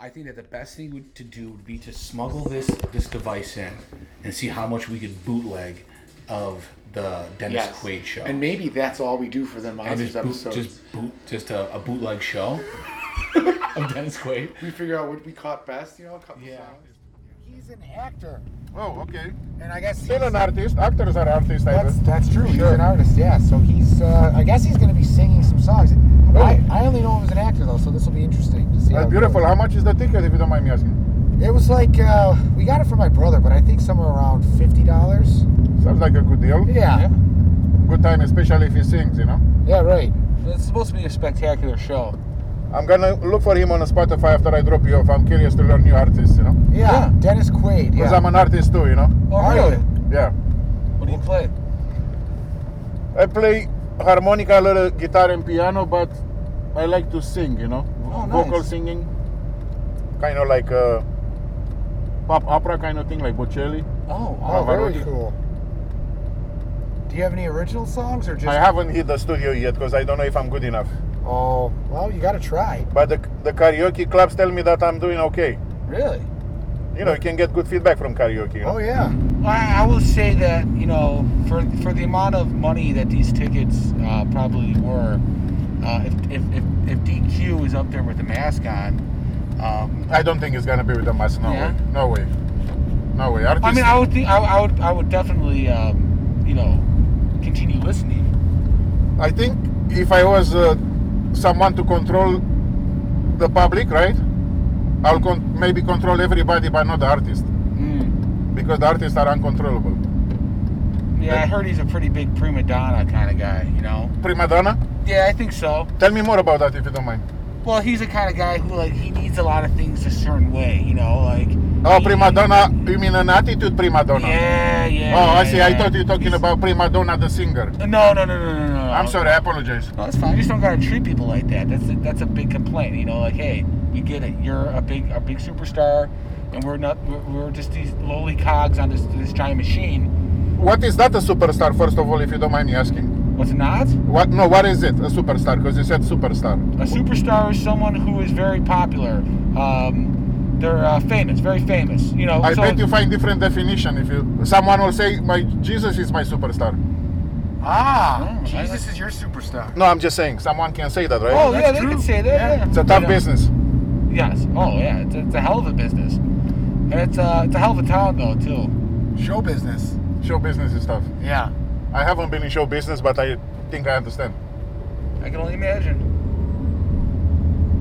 I think that the best thing to do would be to smuggle this this device in and see how much we could bootleg of the Dennis Yes. Quaid show. And maybe that's all we do for the And monsters just boot, episodes. just boot, just a, a bootleg show of Dennis Quaid. we figure out what we caught best, you know, a couple Yeah. songs. He's an actor, Oh, okay. and I guess Still he's- an artist. Actors are artists, I That's guess. that's true. He's Sure. an artist, yeah. So he's, uh, I guess he's going to be singing some songs. I, I only know him as an actor though, so this will be interesting to see. how That's it beautiful. How much is the ticket, if you don't mind me asking? It was like uh, we got it from my brother, but I think somewhere around fifty dollars. Sounds like a good deal. Yeah. Good time, especially if he sings, you know. Yeah. Right. It's supposed to be a spectacular show. I'm gonna look for him on Spotify after I drop you off. I'm curious to learn new artists, you know. Yeah. Yeah. Dennis Quaid. Because Yeah. I'm an artist too, you know. Oh, really? Yeah. What do you play? I play harmonica, a little guitar and piano, but I like to sing, you know. Oh, nice. Vocal singing. Kind of like uh, pop opera kind of thing, like Bocelli. Oh, Oh, very cool. Do you have any original songs or just? I haven't hit the studio yet because I don't know if I'm good enough. Oh, well, you got to try. But the, the karaoke clubs tell me that I'm doing okay. really? You know, you can get good feedback from karaoke. You know? Oh yeah. I, I will say that you know, for for the amount of money that these tickets uh, probably were, uh, if, if, if if DQ is up there with the mask on, um, I don't think it's gonna be with the mask. No Yeah? way. No way. No way. Artists, I mean, I would think I, I would I would definitely um, you know continue listening. I think if I was uh, someone to control the public, right? I'll con- maybe control everybody, but not the artist, Mm. because the artists are uncontrollable. Yeah, I heard he's a pretty big prima donna kind of guy. You know? Prima donna. Yeah, I think so. Tell me more about that if you don't mind. Well, he's the kind of guy who like he needs a lot of things a certain way. You know, like Oh, he- prima donna. You mean an attitude prima donna? Yeah, yeah. Oh, I yeah, see. I yeah. thought you were talking He's- about prima donna, the singer. No, no, no, no, no, no. I'm sorry. I apologize. No, that's fine. You just don't gotta treat people like that. That's a, that's a big complaint. You know, like, hey, we get it. You're a big a big superstar, and we're not. We're, we're just these lowly cogs on this this giant machine. What is that a superstar? First of all, if you don't mind me asking. What's it not? What? No. What is it? A superstar? Because you said superstar. A superstar is someone who is very popular. Um, they're uh, famous, very famous. You know. I so- bet you find different definition if you. Someone will say, "My Jesus is my superstar." Ah, Oh, Jesus is your superstar. No, I'm just saying. Someone can say that, right? Oh yeah, That's they true. can say that. Yeah. Yeah. It's a tough You know, business. Yes. Oh yeah, it's, it's a hell of a business, and it's uh, it's a hell of a town though too. Show business. Show business is tough. Yeah. I haven't been in show business, but I think I understand. I can only imagine.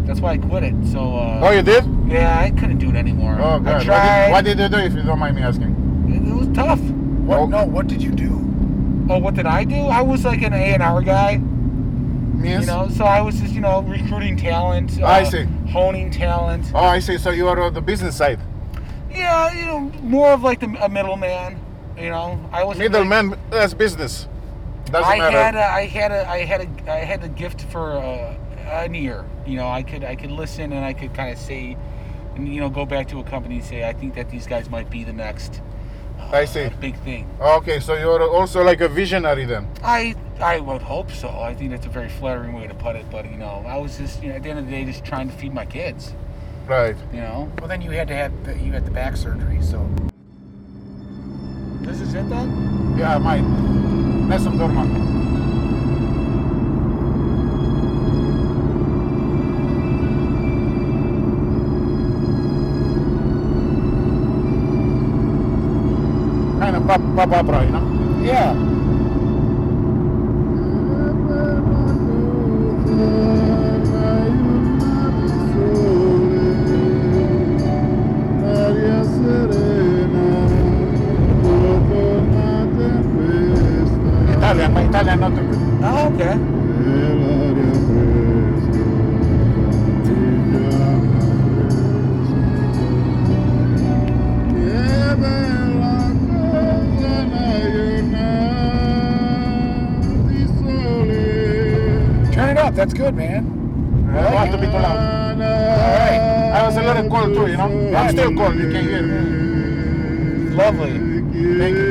That's why I quit it. So. Uh, Oh, you did? Yeah, I couldn't do it anymore. Oh, I God. What tried. did, what did you do, if you don't mind me asking? It, it was tough. What? Oh. No. What did you do? Oh, what did I do? I was like an A and R guy. Means? You know, so I was just you know recruiting talent. Uh, I see. Honing talent. Oh, I see. So you are on the business side. Yeah, you know, more of like the, a middleman. You know, I was Middleman, that's business. Doesn't I matter. had a, I had a, I had a, I had a gift for uh, an ear. You know, I could, I could listen and I could kind of say, and you know, go back to a company and say, I think that these guys might be the next. I see. Big thing. okay, so you're also like a visionary then. I, I would hope so. I think that's a very flattering way to put it. But you know, I was just, you know, at the end of the day, just trying to feed my kids. Right. You know, Well, then you had to have the, you had the back surgery, so. this is it then. Yeah, mine. Nessun dorma. Kind of pop, pop opera, you know? Yeah. Good, man. I want to be too loud. Alright. I was a little cold too, you know? I'm still cold, you can't hear me. Lovely. Thank you.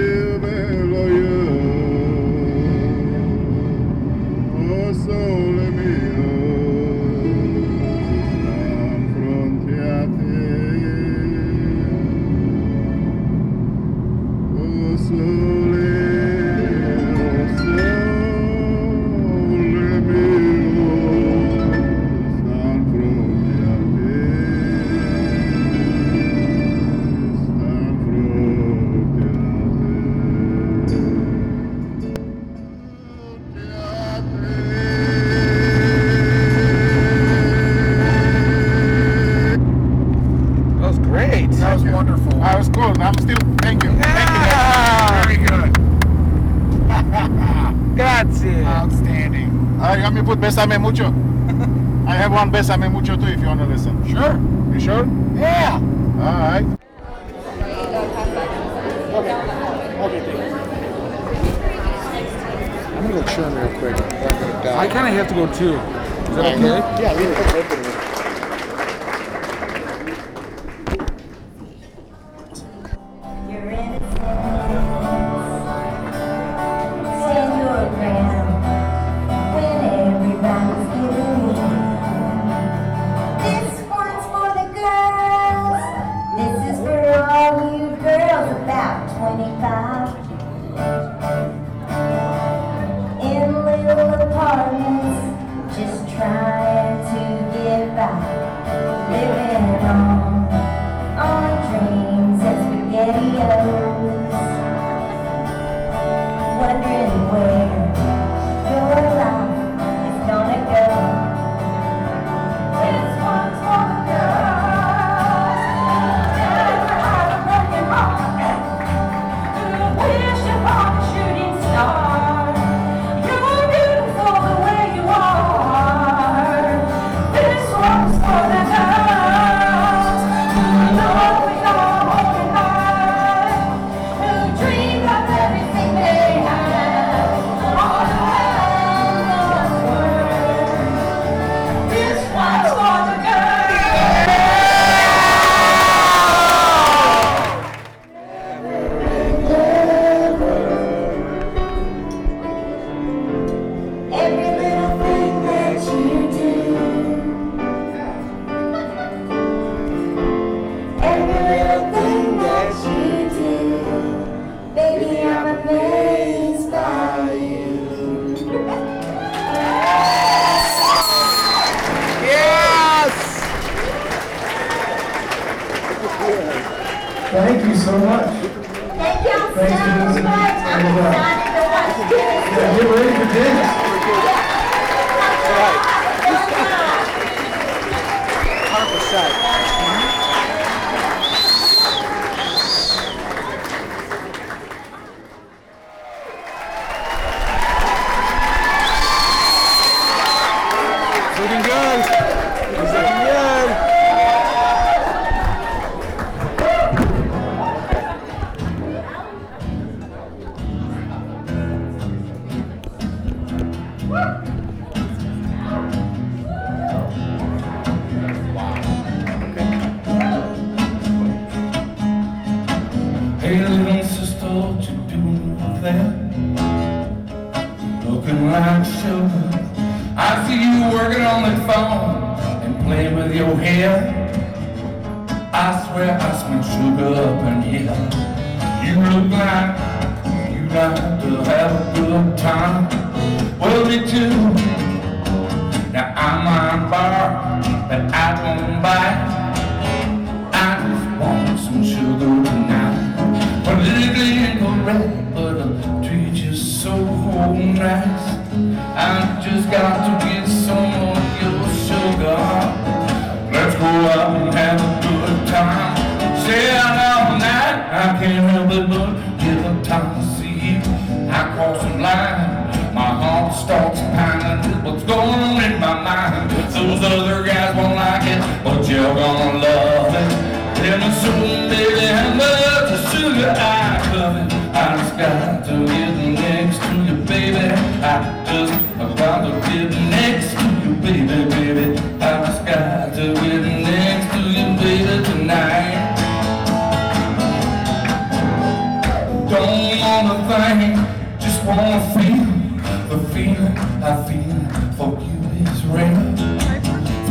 Besame Mucho? I have one Besame Mucho too if you want to listen. Sure. You sure? Yeah. All right. Okay. Okay, thanks. I'm going to go churn real quick. I kind of have to go too. Is that okay? Yeah, leave it.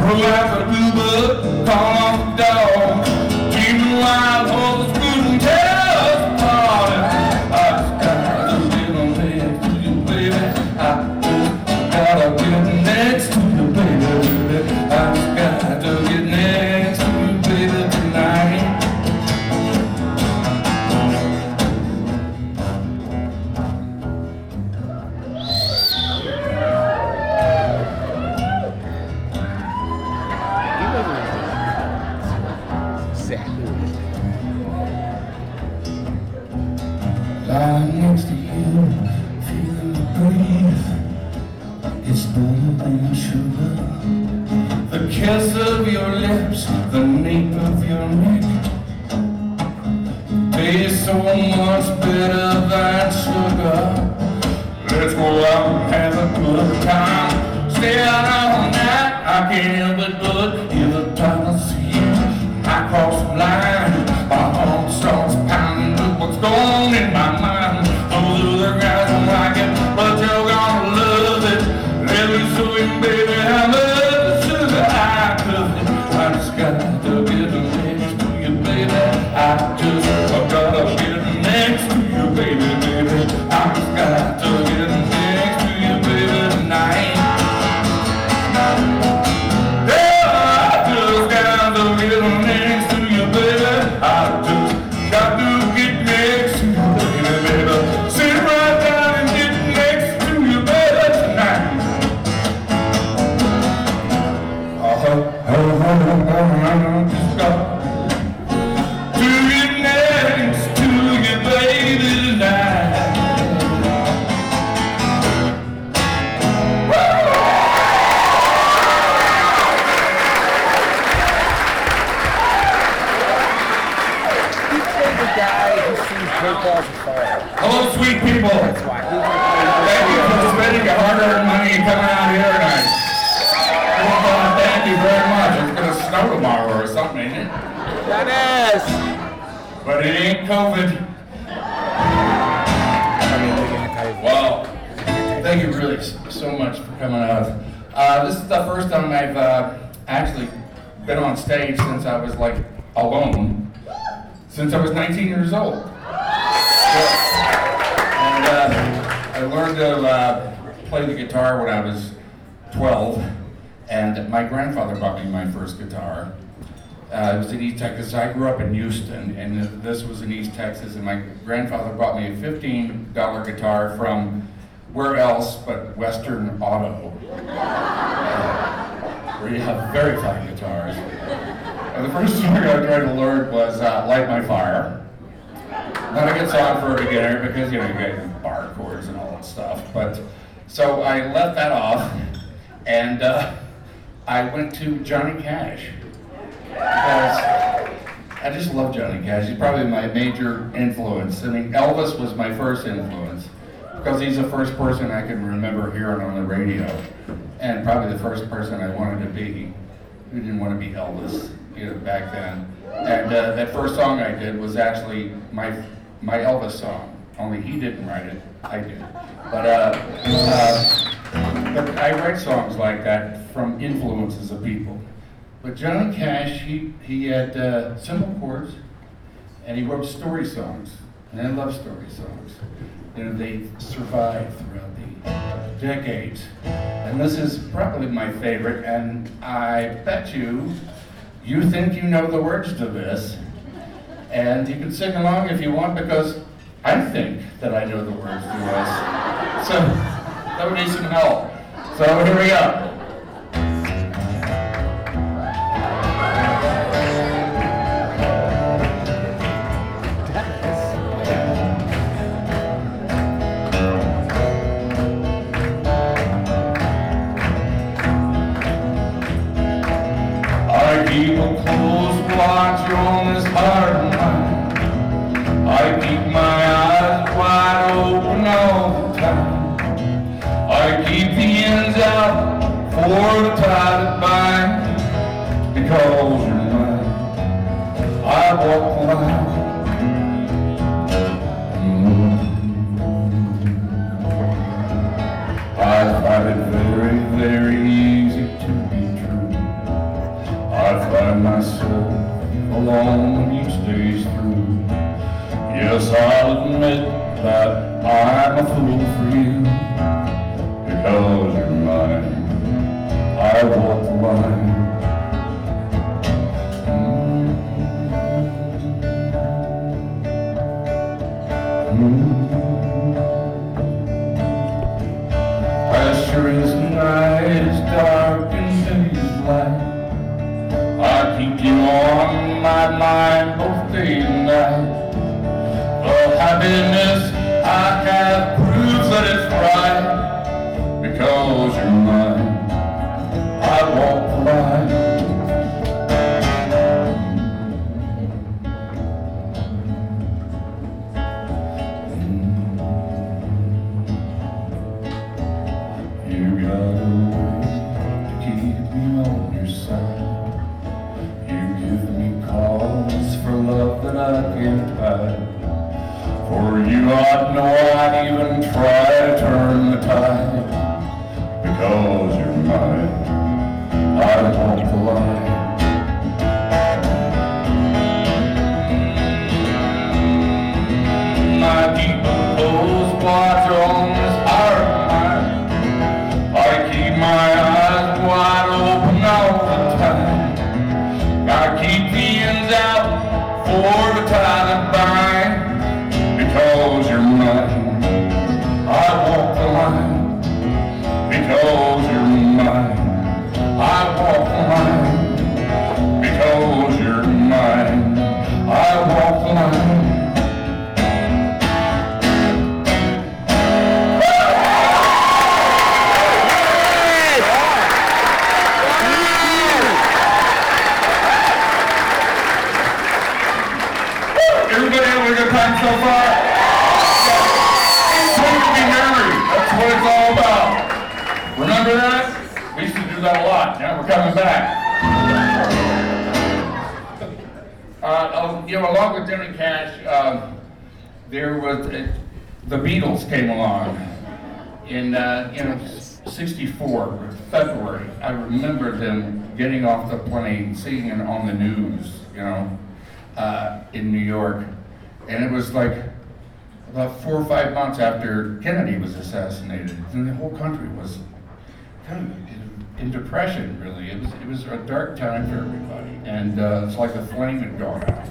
Pull out the blue call off the dog. Time I've uh, actually been on stage since I was like alone, since I was 19 years old. And uh, I learned to uh, play the guitar when I was 12, and my grandfather bought me my first guitar. Uh, it was in East Texas. I grew up in Houston, and this was in East Texas. And my grandfather bought me a $15 guitar from where else but Western Auto, uh, where you have very fine guitars. And the first song I tried to learn was uh, "Light My Fire." Not a good song for a beginner because you know you get bar chords and all that stuff. But so I left that off, and uh, I went to Johnny Cash I just love Johnny Cash. He's probably my major influence. I mean, Elvis was my first influence because he's the first person I can remember hearing on the radio, and probably the first person I wanted to be. Who didn't want to be Elvis, you know, back then. And uh, that first song I did was actually my my Elvis song. Only he didn't write it, I did. But uh, uh, but I write songs like that from influences of people. But Johnny Cash, he, he had uh, simple chords, and he wrote story songs, and I love story songs. You know, they survived throughout the decades. And this is probably my favorite, and I bet you, you think you know the words to this, and you can sing along if you want, because I think that I know the words to this. So, that would need some help. So here we go. Find myself alone each day's through. Yes, I'll admit that I'm a fool I remember them getting off the plane, seeing it on the news. You know, uh, in New York, and it was like about four or five months after Kennedy was assassinated, and the whole country was kind of in, in depression. Really, it was it was a dark time for everybody, and uh, it's like the flame had gone out.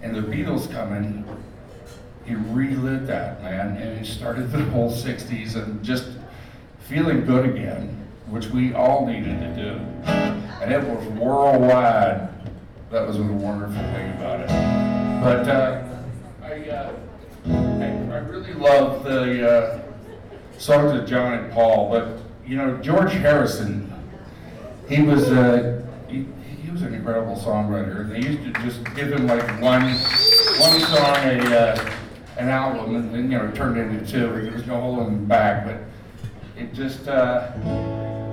And the Beatles come in, he relived that man, and he started the whole '60s and just feeling good again, which we all needed to do, and it was worldwide. That was the wonderful thing about it. But uh, I, uh, I, I really love the uh, songs of John and Paul. But you know, George Harrison, he was uh, he, he was an incredible songwriter. They used to just give him like one one song a uh, an album, and then you know it turned into two. There was no holding back, but it just uh,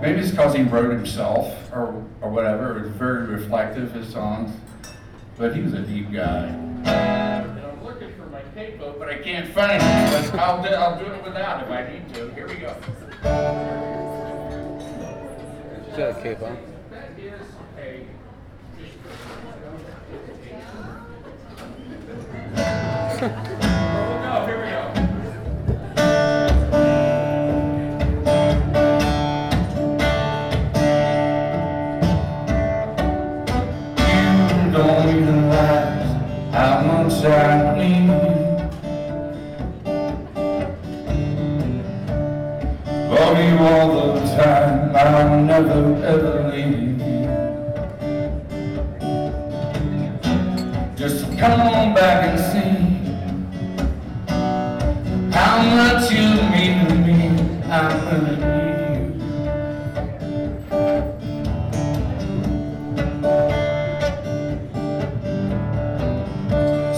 maybe it's because he wrote himself or or whatever. It was very reflective his songs, but he was a deep guy. And I'm looking for my tape book, but I can't find it. But I'll do, I'll do it without if I need to. Here we go. Is that a cape on? That is a. never ever leave. Just come on back and see how much you mean to me. I really need you.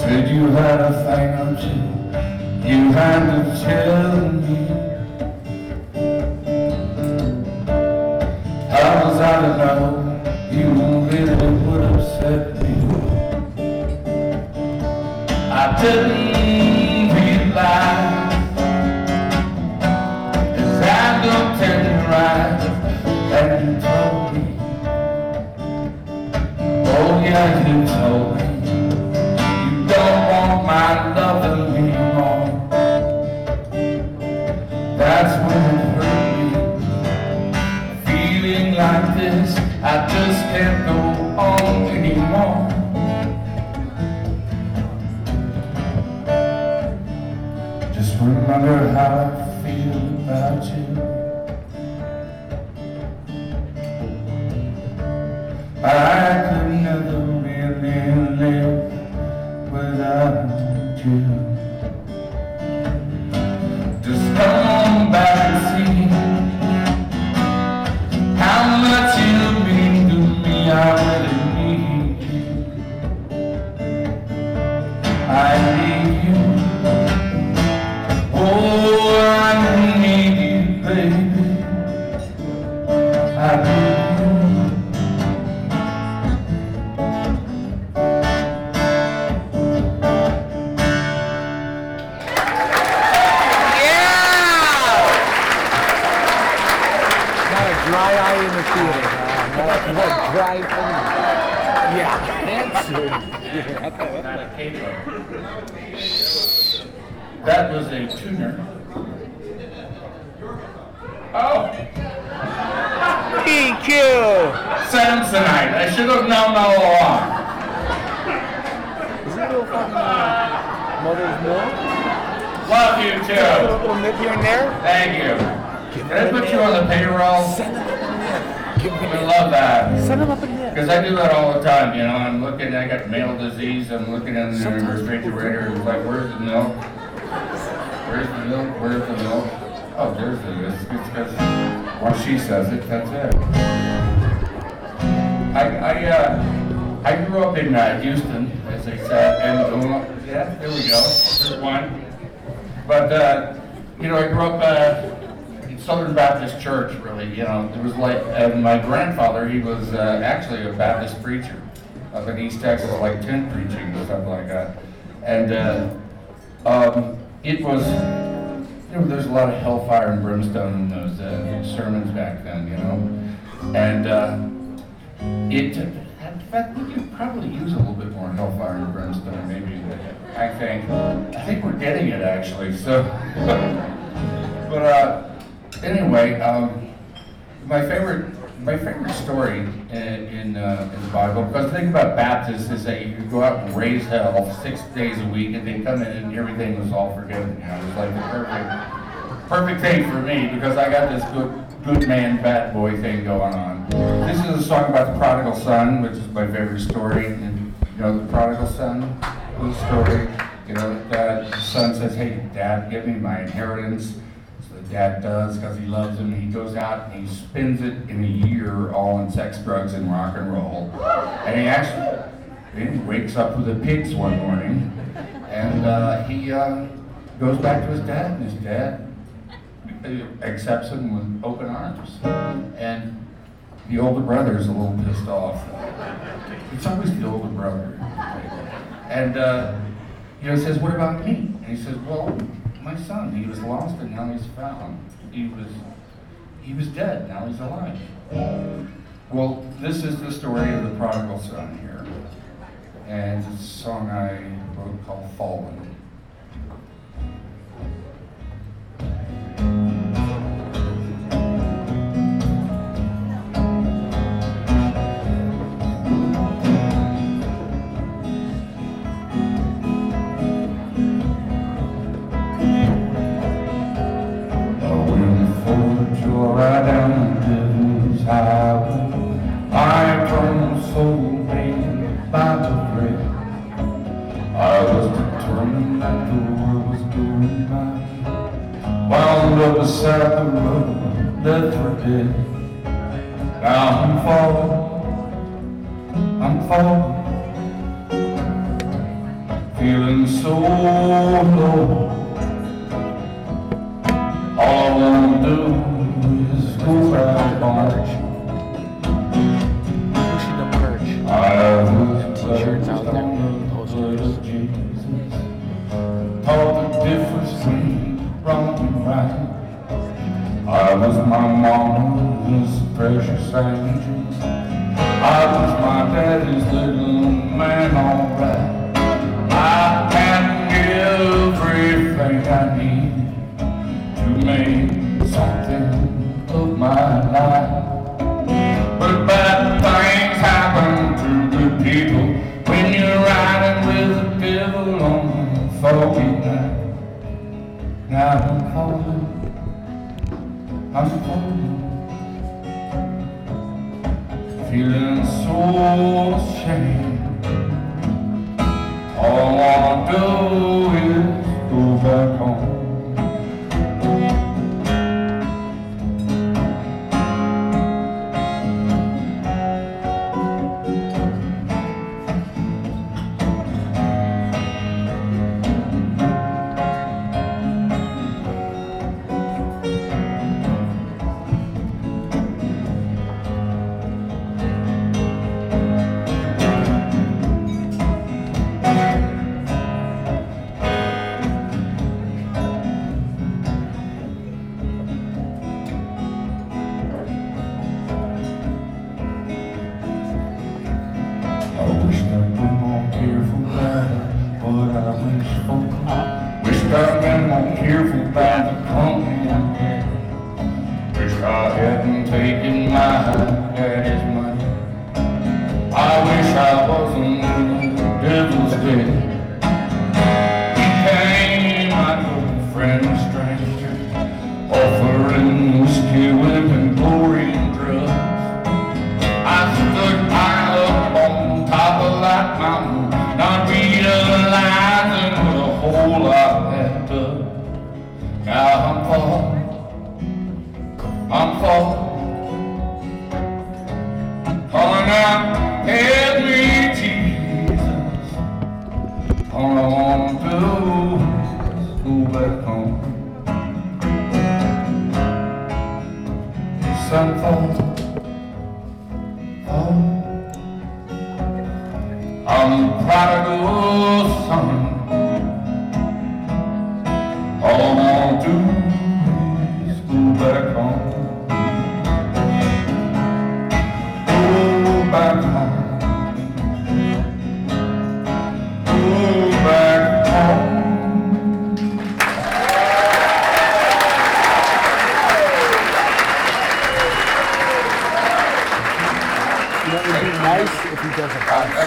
Said you had a thing or two you had to tell oh yeah, you told me you don't want my anymore. That's when it hurt me feeling like this, I just can't go on anymore. Just remember how really, you know, it was like, and my grandfather, he was, uh, actually a Baptist preacher up in East Texas, like tent preaching or something like that. And, uh, um, it was, you know, there's a lot of hellfire and brimstone in those, uh, sermons back then, you know? And, uh, it, in fact, we could probably use a little bit more hellfire and brimstone, maybe, I think. I think we're getting it, actually, so. But, uh, anyway, um, my favorite, my favorite story in, in, uh, in the Bible, because the thing about Baptists is that you go out and raise hell six days a week, and they come in and everything was all forgiven, you know, it was like the perfect, perfect thing for me, because I got this good, good man, bad boy thing going on. This is a song about the prodigal son, which is my favorite story, and, you know, the prodigal son, the story, you know, that the son says, hey, dad, give me my inheritance. Dad does, because he loves him, he goes out and he spends it in a year all in sex, drugs, and rock and roll. And he actually, he wakes up with the pigs one morning, and, uh, he, uh, goes back to his dad, and his dad accepts him with open arms. And the older brother is a little pissed off. It's always the older brother. And, uh, you know, he says, what about me? And he says, well, my son, he was lost and now he's found. He was, he was dead, now he's alive. Well, this is the story of the prodigal son here. And it's a song I wrote called Fallen. Highway. I turned so made by the thread. I was determined that the world was going by. Wound up beside the road, left for dead. Now I'm falling, I'm falling, feeling so low. All I wanna do go back on. Pushing the merch. T-shirts out there, posters. Taught the difference between wrong and right. I was my mama's precious angel. I was my daddy's little man,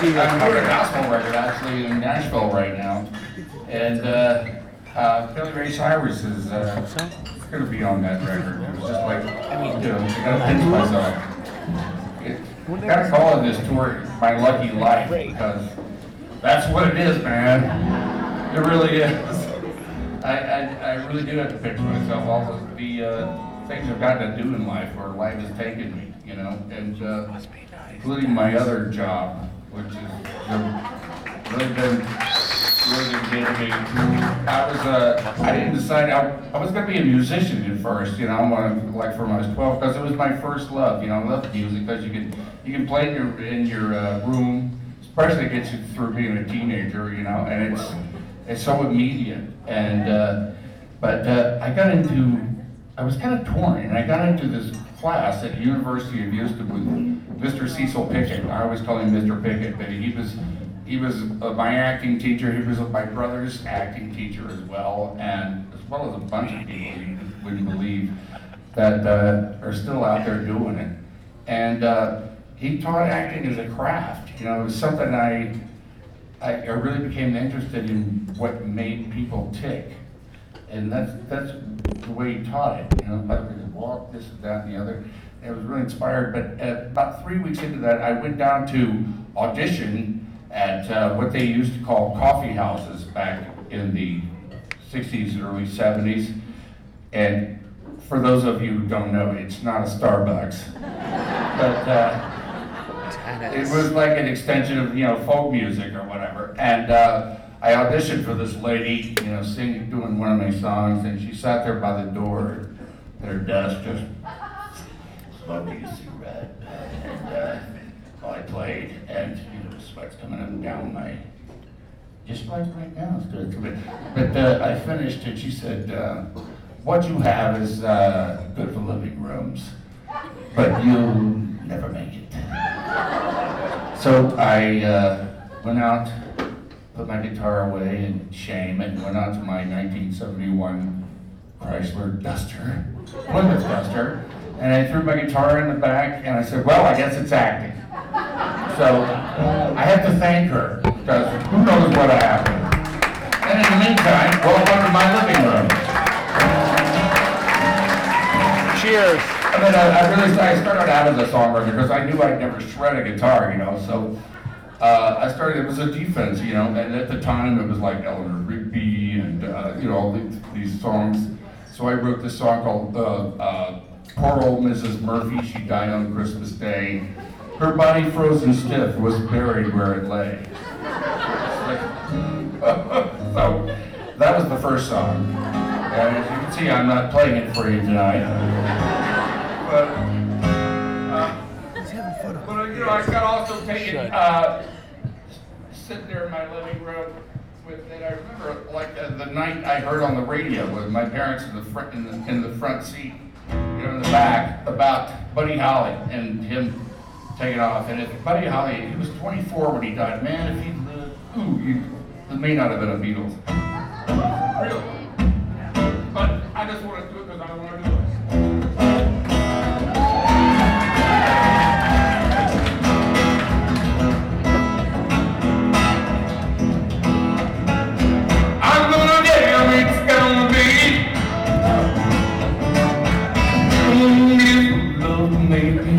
I'm doing a gospel record actually in Nashville right now, and uh, uh, Billy Ray Cyrus is uh, going to be on that record. It was just like, you know, I got to pinch myself. Got to call this tour "My Lucky Life" because that's what it is, man. It really is. I, I, I really do have to pinch myself. All the, the uh, things I've gotten to do in life, where life has taken me, you know, and uh, including my other job, which is really been really getting me. I was uh, I didn't decide I, I was gonna be a musician at first, you know, when, like from when I was twelve, because it was my first love. You know, I love music because you can you can play in your in your uh, room, especially it gets you through being a teenager, you know, and it's it's so immediate. And uh, but uh, I got into I was kind of torn, and I got into this class at University of Houston with Mr. Cecil Pickett. I always call him Mr. Pickett, but he was he was my acting teacher. He was my brother's acting teacher as well, and as well as a bunch of people you wouldn't believe that uh, are still out there doing it. And uh, he taught acting as a craft. You know, it was something I I, I really became interested in what made people tick. And that's, that's the way he taught it, you know, like walk, this and that and the other. It was really inspired, but uh, about three weeks into that, I went down to audition at uh, what they used to call coffee houses back in the sixties and early seventies. And for those of you who don't know, it's not a Starbucks. But, uh, it was like an extension of, you know, folk music or whatever. And uh, I auditioned for this lady, you know, singing, doing one of my songs, and she sat there by the door at her desk, just cigarette. And uh, I played, and you know, sweat's coming up and down my, just like right now. It's good. But, uh, I finished, and she said, uh, "What you have is uh, good for living rooms, but you'll never make it." So I uh, went out, put my guitar away in shame, and went out to my 1971 Chrysler Duster, Plymouth Duster, and I threw my guitar in the back, and I said, "Well, I guess it's acting." So I have to thank her because who knows what happened. And in the meantime, welcome to my living room. Cheers. I mean, I, I really, I started out as a songwriter because I knew I'd never shred a guitar, you know, so, uh, I started, it was a defense, you know, and at the time it was like Eleanor Rigby and, uh, you know, all these, these songs. So I wrote this song called, uh, uh, Poor Old Mrs. Murphy, she died on Christmas Day. Her body frozen stiff was buried where it lay. so, that was the first song. And as you can see, I'm not playing it for you tonight. But, uh, but you know, I got also taken, uh, sitting there in my living room with, and I remember like uh, the night I heard on the radio with my parents in the front, in the, in the front seat, you know, in the back, about Buddy Holly and him taking off. And if Buddy Holly, he was 24 when he died. Man, if he lived, ooh, you, It may not have been a Beatles. Really. But I just want to love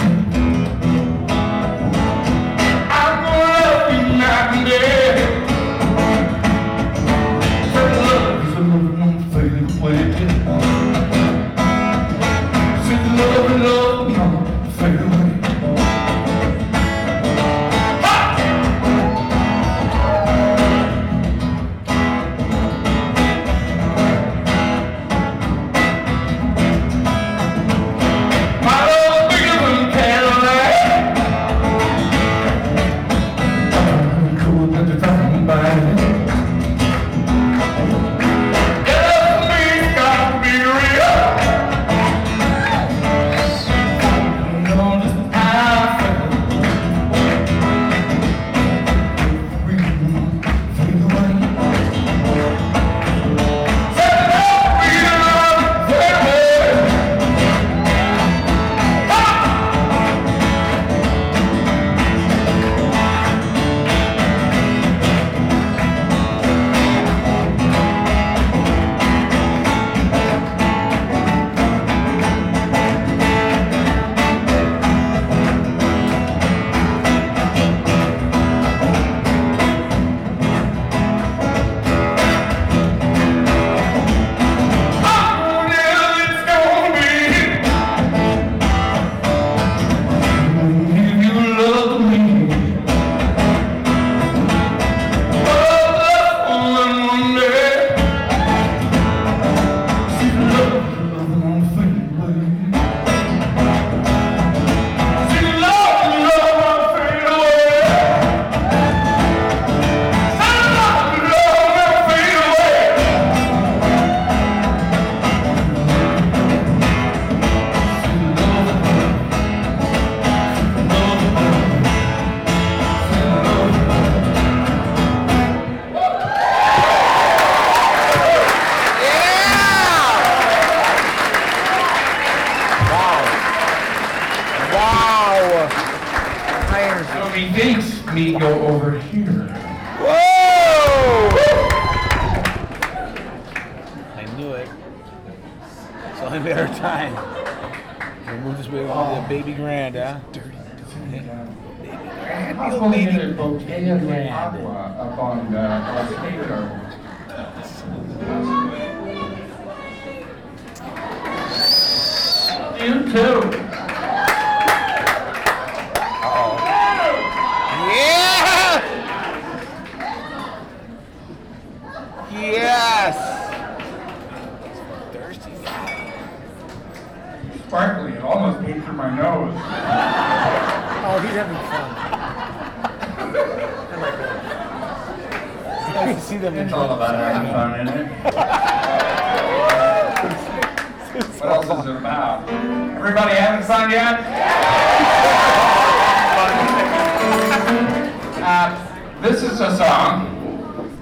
Everybody having fun yet? Uh, this is a song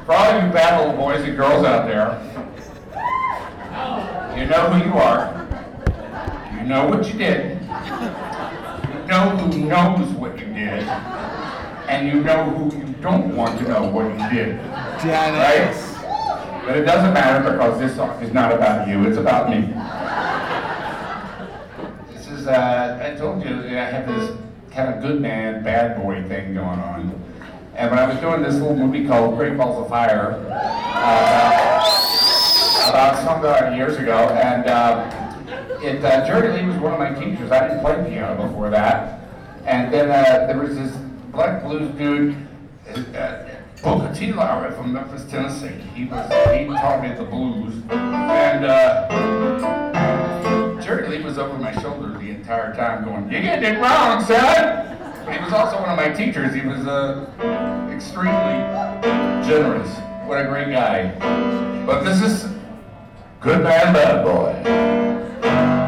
for all you bad little boys and girls out there. You know who you are. You know what you did. You know who knows what you did. And you know who you don't want to know what you did. Dennis. Right? But it doesn't matter because this song is not about you, it's about me. Uh, I told you, I have this kind of good man, bad boy thing going on. And when I was doing this little movie called Great Balls of Fire, uh, about some uh, years ago, and uh, it, uh, Jerry Lee was one of my teachers. I didn't play piano before that. And then uh, there was this black blues dude, uh, Booker T. From Memphis, Tennessee. He was he taught me the blues, and Lee was over my shoulder the entire time, going, You're getting it wrong, son." He was also one of my teachers. He was uh, extremely generous. What a great guy. But this is good man, bad boy.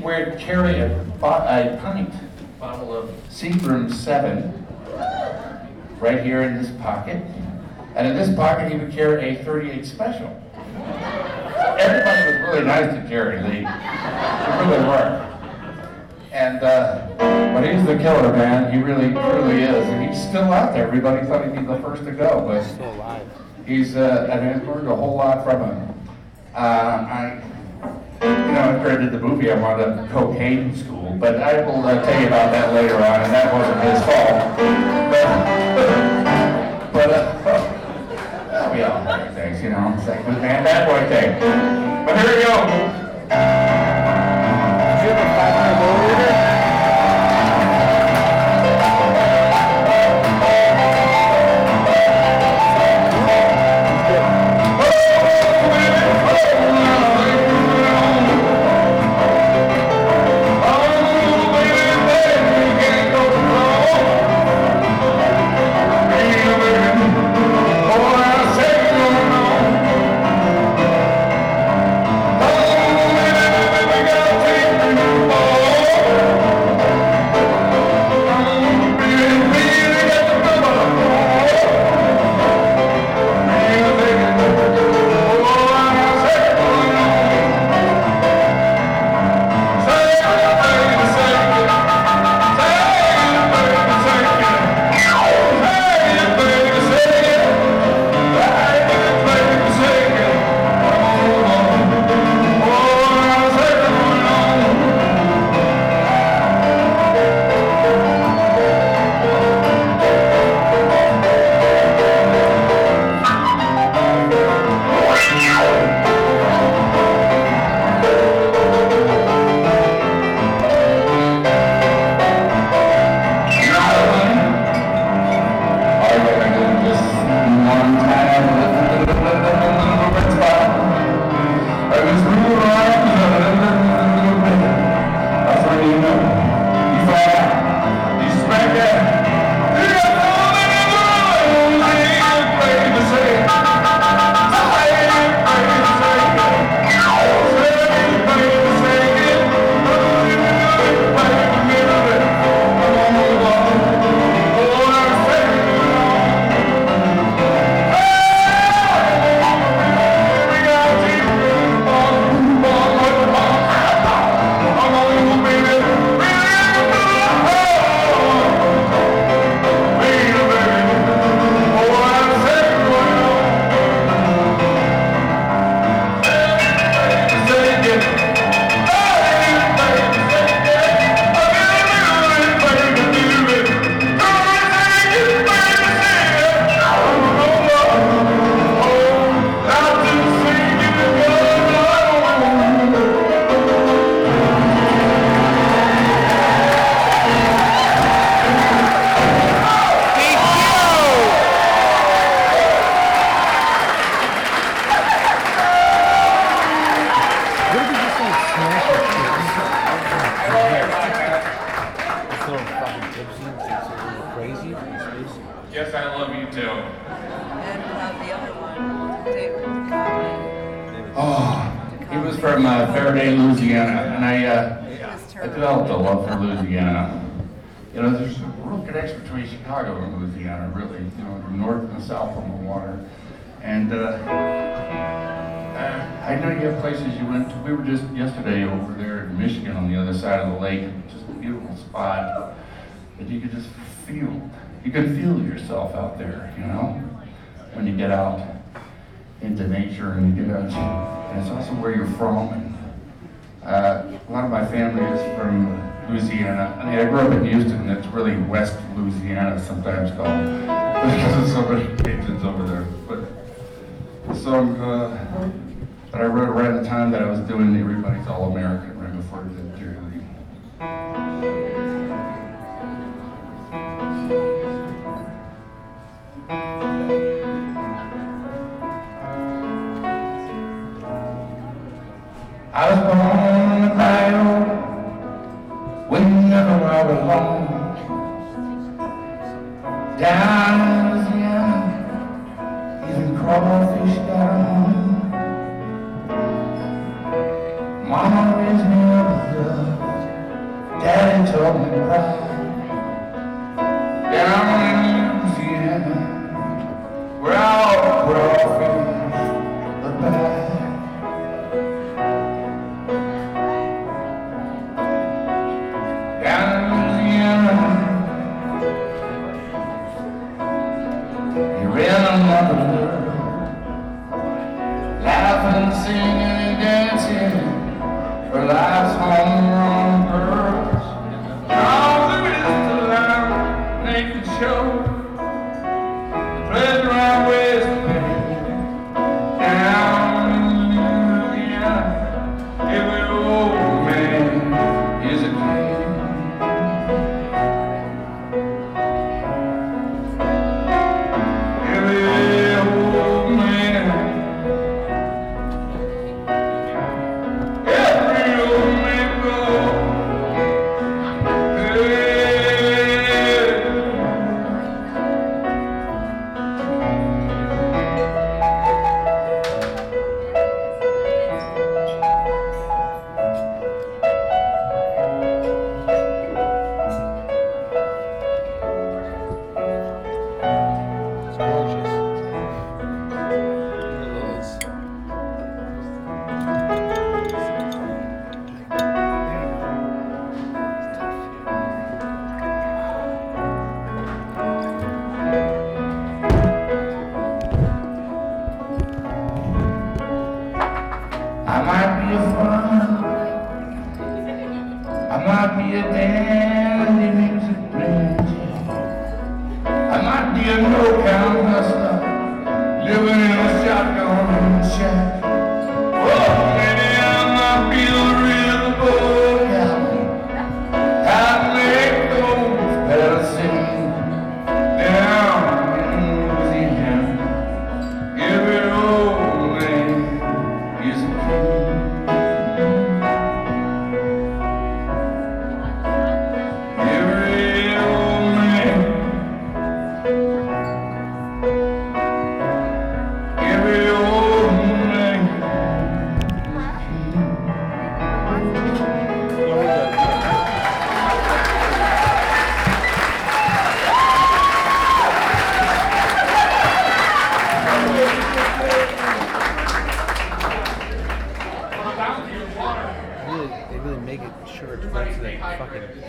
Where'd carry a, a pint bottle of Seagram 7 right here in this pocket. And in this pocket, he would carry a 38 special. Everybody was really nice to Jerry Lee. They really were. And, uh, but he's the killer, man. He really, truly is. And he's still out there. Everybody thought he'd be the first to go, but he's, uh, I mean, I've learned a whole lot from him. Uh, I, know, after I did the movie, I'm on the cocaine school, but I will uh, tell you about that later on, and that wasn't his fault. But, but uh, we all make things, you know, it's like, man, that boy thing. But here we go.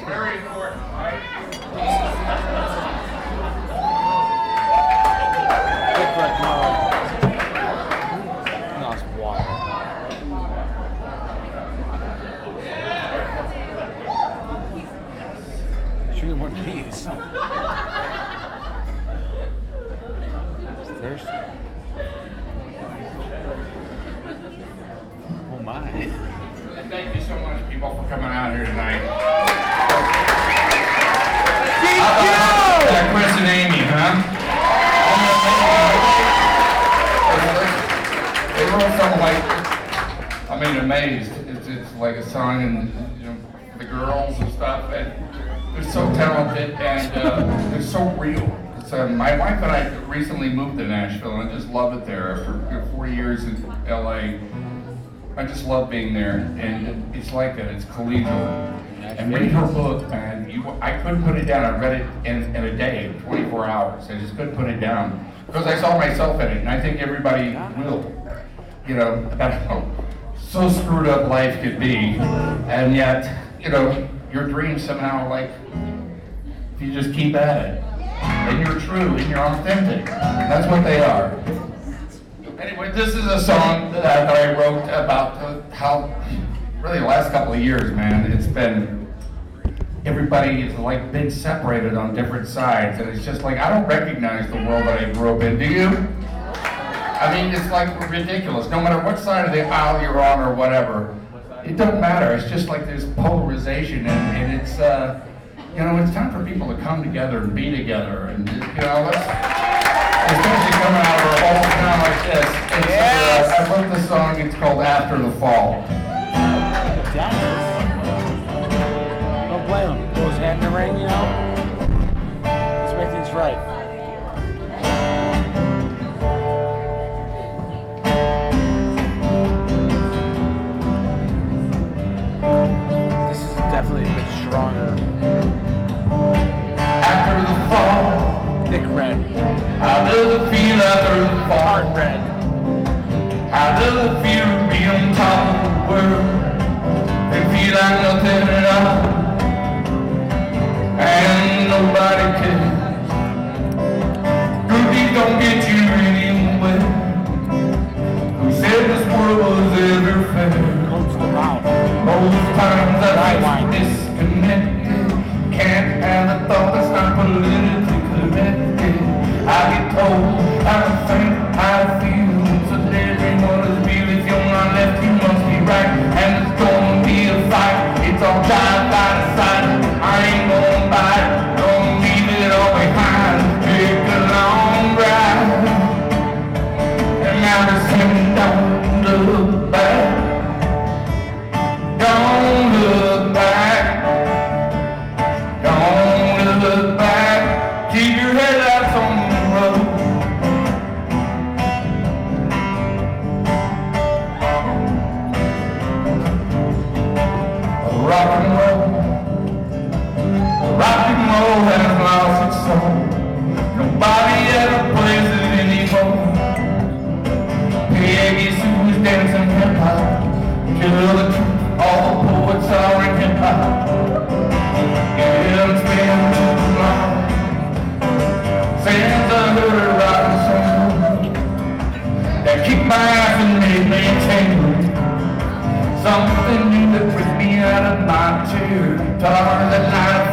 Very important, right? different. No, no, it's water. Shoot one of these. Thirsty. Oh my. And thank you so much, people, for coming out here tonight. Thank Yeah, Chris and Amy, huh? They wrote something like, I mean, amazed. It's, it's like a song and, you know, the girls and stuff, and they're so talented and, uh, they're so real. It's, uh, my wife and I recently moved to Nashville and I just love it there. After four years in LA, I just love being there. And it's like that. it's collegial. And read her book, man. You, I couldn't put it down. I read it in, in a day, 24 hours. I just couldn't put it down because I saw myself in it. And I think everybody will. You know, how so screwed up life could be. And yet, you know, your dreams somehow like if you just keep at it, and you're true and you're authentic. That's what they are. Anyway, this is a song that I, that I wrote about how, really, the last couple of years, man, it's been everybody is like been separated on different sides, and it's just like I don't recognize the world that I grew up in. Do you? I mean, it's like ridiculous. No matter what side of the aisle you're on or whatever, it doesn't matter. It's just like there's polarization, and, and it's, uh, you know, it's time for people to come together and be together, and you know, let's, especially coming out of a whole town like this. It's, uh, I wrote the song. It's called After the Fall. Don't blame him. Throw his hat in the ring, you know? Let's make things right. Definitely a bit stronger. After the fall, Thick red. how does it feel after the fall? Hard red. How does it feel to be on top of the world and feel like nothing at all? And nobody cares. Good don't get you anywhere. Who said this world was ever fair? Coats the mouth. Most times I Sideline. feel disconnected. Can't have a thought that's not politically connected. I get told how to ترى أنزلنا على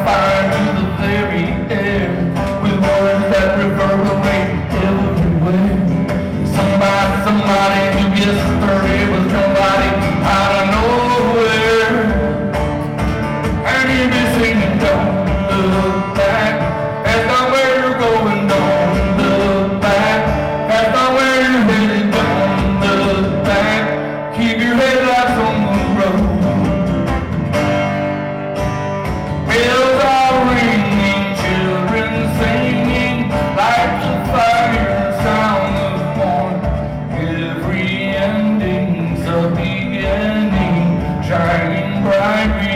in thy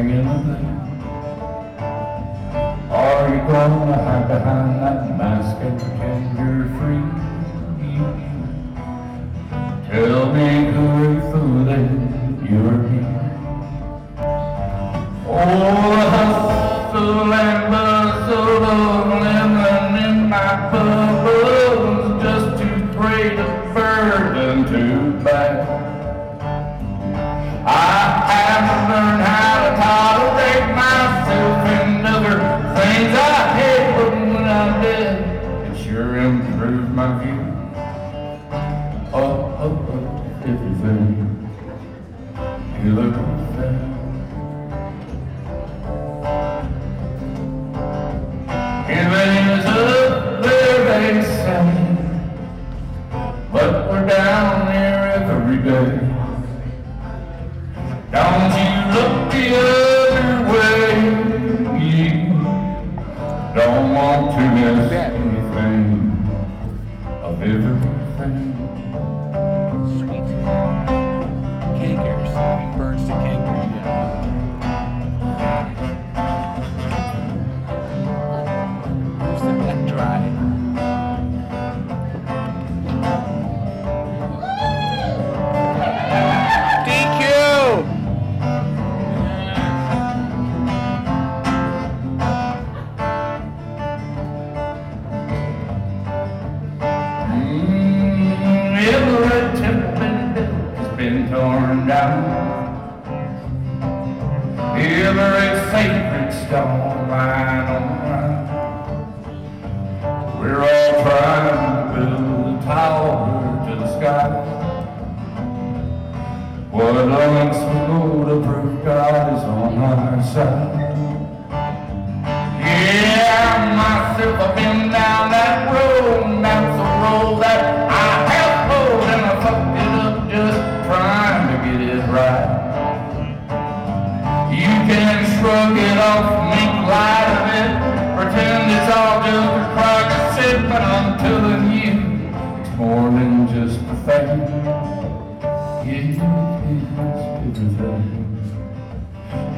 singing. Are you gonna have to hang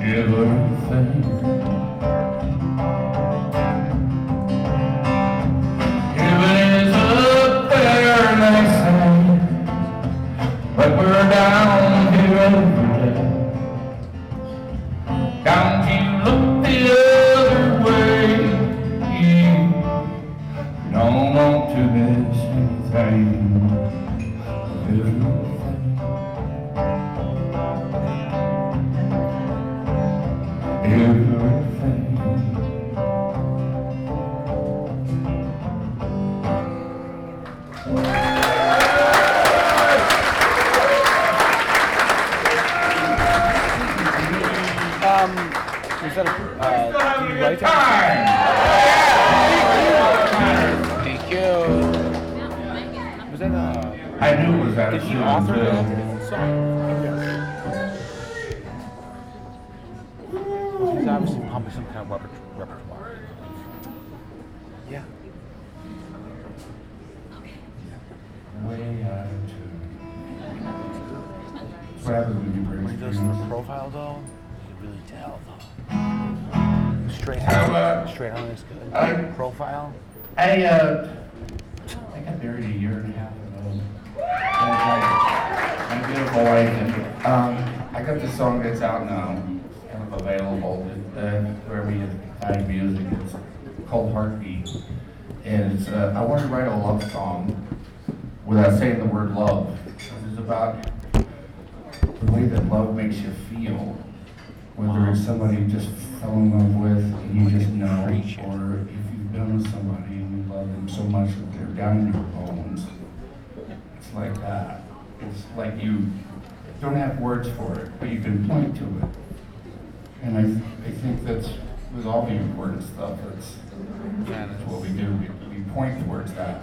日落飞。um, without saying the word love. This is about the way that love makes you feel. Whether it's somebody you just fell in love with and you just know, or if you've been with somebody and you love them so much that they're down in your bones. It's like that. It's like you don't have words for it, but you can point to it. And I, I think that's with all the important stuff, that's, that's what we do. We, we point towards that.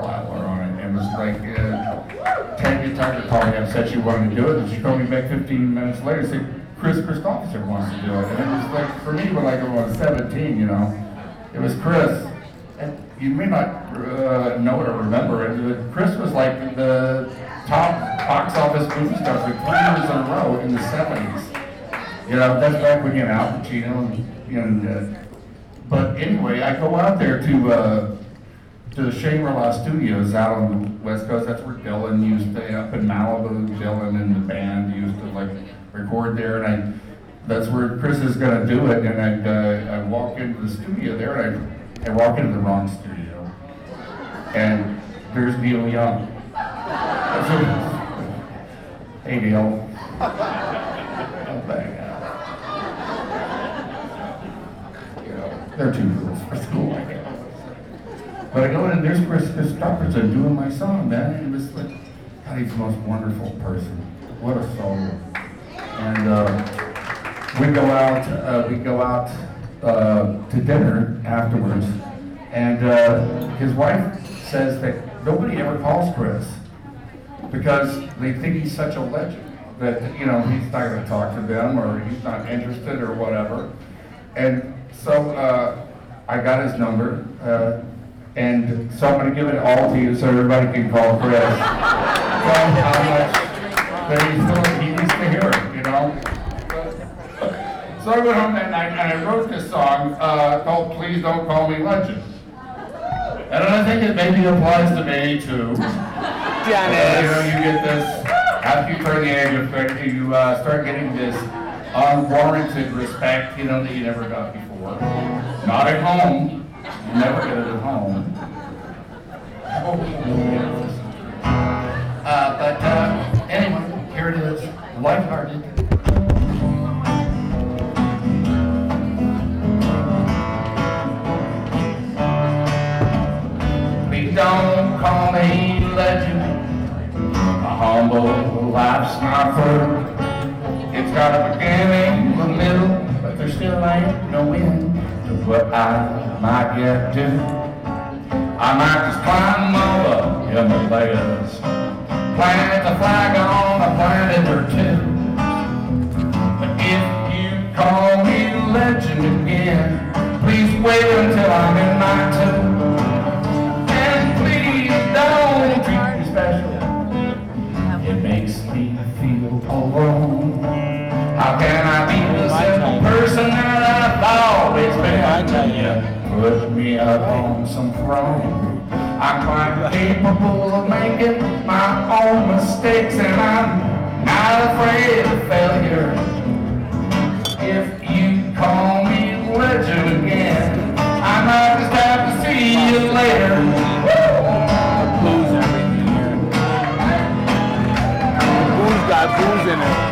Carlisle are on it. And was like uh, Tanya Tucker called me up, said she wanted to do it, and she called me back 15 minutes later, and said Kris Kristofferson wants to do it. And it was like for me when like I was 17, you know, it was Kris. And you may not uh, know it or remember it, but Kris was like the top box office movie star for three years in a row in the 70s. You know, that's back when you know Al Pacino and, and uh, but anyway, I go out there to uh, to the Shangri-La Studios out on the West Coast. That's where Dylan used to up in Malibu. Dylan and the band used to like record there, and I that's where Kris is gonna do it. And I uh, I walk into the studio there, and I I walk into the wrong studio, and there's Neil Young. hey Neil. Don't bang. You know, they're too girls for school, I guess. But I go in and there's Kris Kristofferson doing my song, man, and it was like, God, he's the most wonderful person. What a soul. And uh, we go out, uh, we go out uh, to dinner afterwards, and uh, his wife says that nobody ever calls Kris because they think he's such a legend that you know he's not going to talk to them or he's not interested or whatever. And so uh, I got his number, uh, and so I'm going to give it all to you so everybody can call Kris. Tell him how much that he still he needs to hear it, you know. So I went home that night and I wrote this song uh, called "Please Don't Call Me Legend." And I think it maybe applies to me too. Damn Uh, you know, you get this, after you turn the age of 30, you uh, start getting this unwarranted respect, you know, that you never got before. Not at home. Never at home. Uh, but uh, anyway, here it is, lighthearted. Please don't call me legend. A humble life's not for. It's got a beginning, a middle, but there still ain't no end to what I might get to. I might just climb over in the Himalayas, plant a flag on a planet or two. But if you call me legend again, please wait until I'm in my tomb. And please don't treat me special. It makes me feel alone. How can I be the simple person that I've always been? You put me up on some throne. I'm quite capable of making my own mistakes, and I'm not afraid of failure. If you call me legend again, I might just have to see you later. Booze and everything here. Booze got booze in. It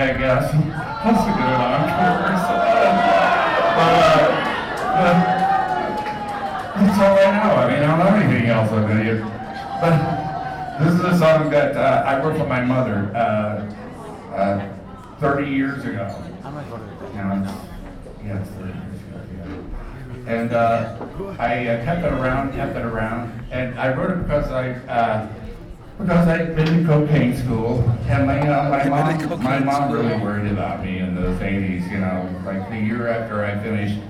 I guess. That's a good encore. But, uh, that's all I know. I mean, I don't know anything else I'm gonna do. But this is a song that, uh, I wrote for my mother, uh, uh, thirty years ago. I might go to the yes, thirty years ago, yeah. And, uh, I uh, kept it around, kept it around, and I wrote it because I, uh, because I'd been to cocaine school, and my, uh, know, my mom, my mom really worried about me in those eighties, you know, like the year after I finished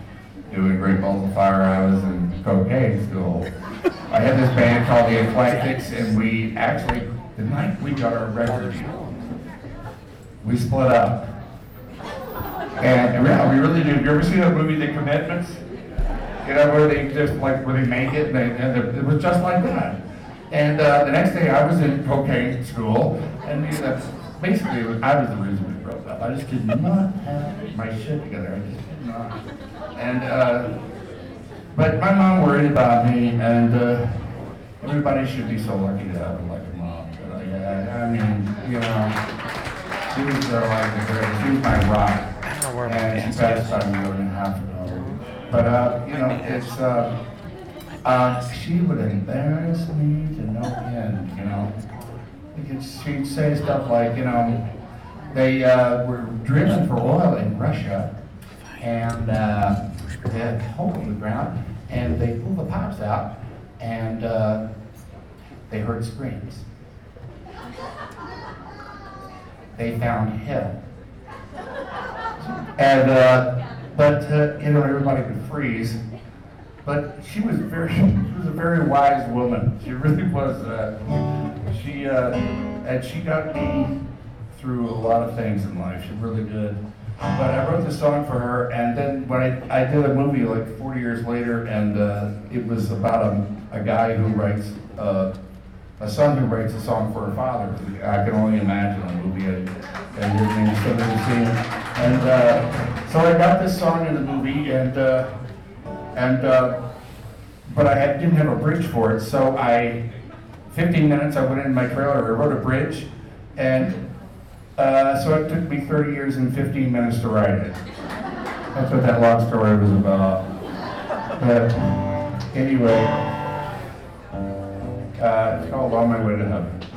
doing Great Balls of Fire, I was in cocaine school. I had this band called the Eclectics, and we actually, the night we got our record deal, we split up. And, yeah, we really did. You ever see that movie, The Commitments? You know, where they just, like, where they make it, and, they, and it was just like that. And uh, the next day, I was in cocaine school, and you know, basically, I was the reason we broke up. I just could not have my shit together. I just did not. And, uh, but my mom worried about me, and uh, everybody should be so lucky to have a like a mom. But I, I, I mean, you know, she was uh, like the greatest. She was my rock. I don't know where my And she passed about a year and a half ago. But, uh, you know, it's, uh, uh, she would embarrass me to no end, you know. She'd say stuff like, you know, they, uh, were drilling for oil in Russia and, uh, they had a hole in the ground and they pulled the pipes out and, uh, they heard screams. They found hell. And, uh, but, uh, you know, everybody would freeze. But she was very, she was a very wise woman. She really was, uh, she, uh, and she got me through a lot of things in life. She really did. But I wrote this song for her, and then when I, I did a movie like 40 years later, and uh, it was about a, a guy who writes, uh, a son who writes a song for a father. I can only imagine a movie, and, his name is Something to. And uh, so I got this song in the movie, and uh, and uh, but I had, didn't have a bridge for it, so I, 15 minutes, I went in my trailer, I wrote a bridge, and uh, so it took me 30 years and 15 minutes to write it. That's what that long story was about. But anyway, uh, called On My Way to Heaven.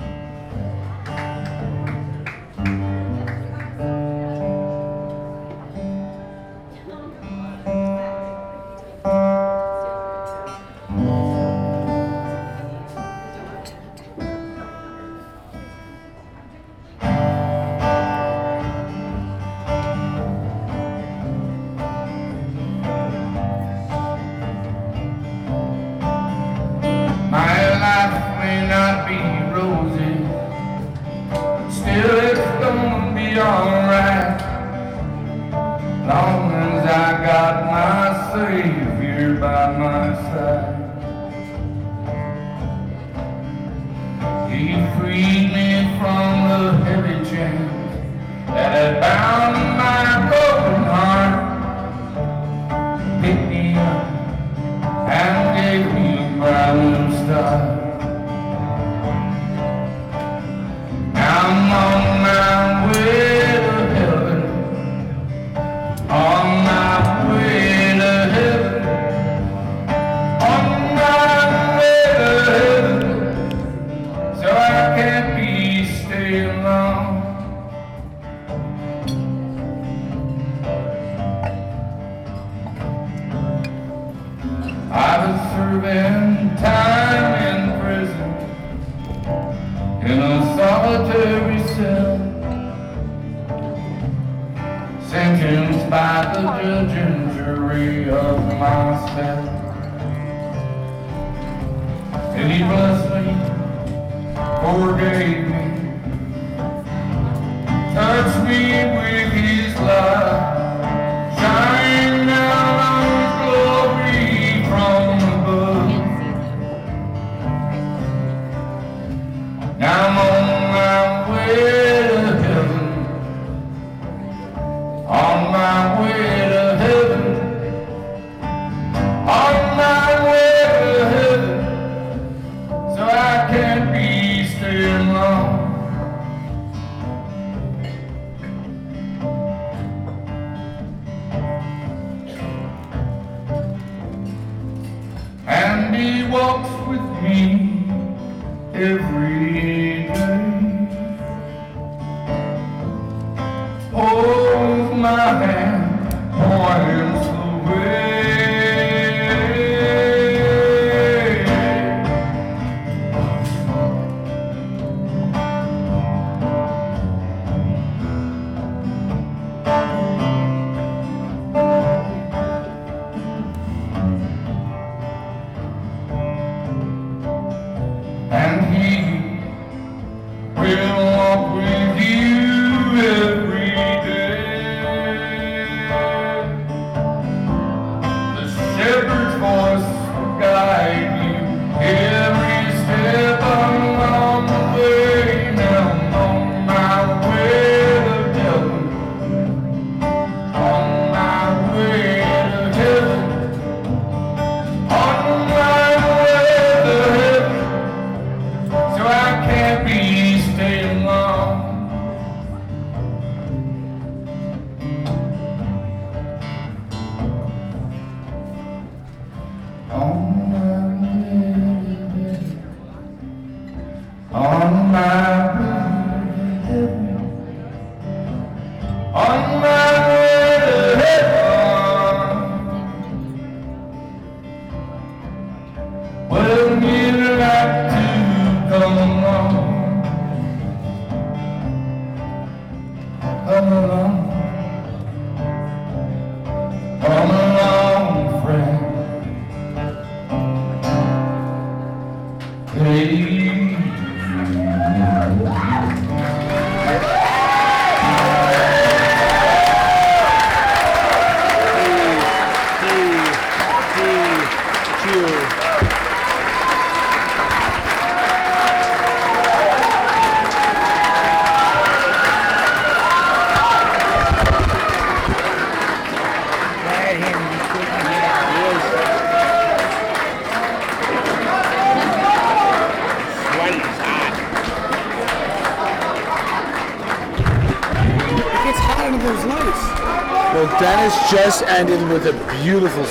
Just ended with a beautiful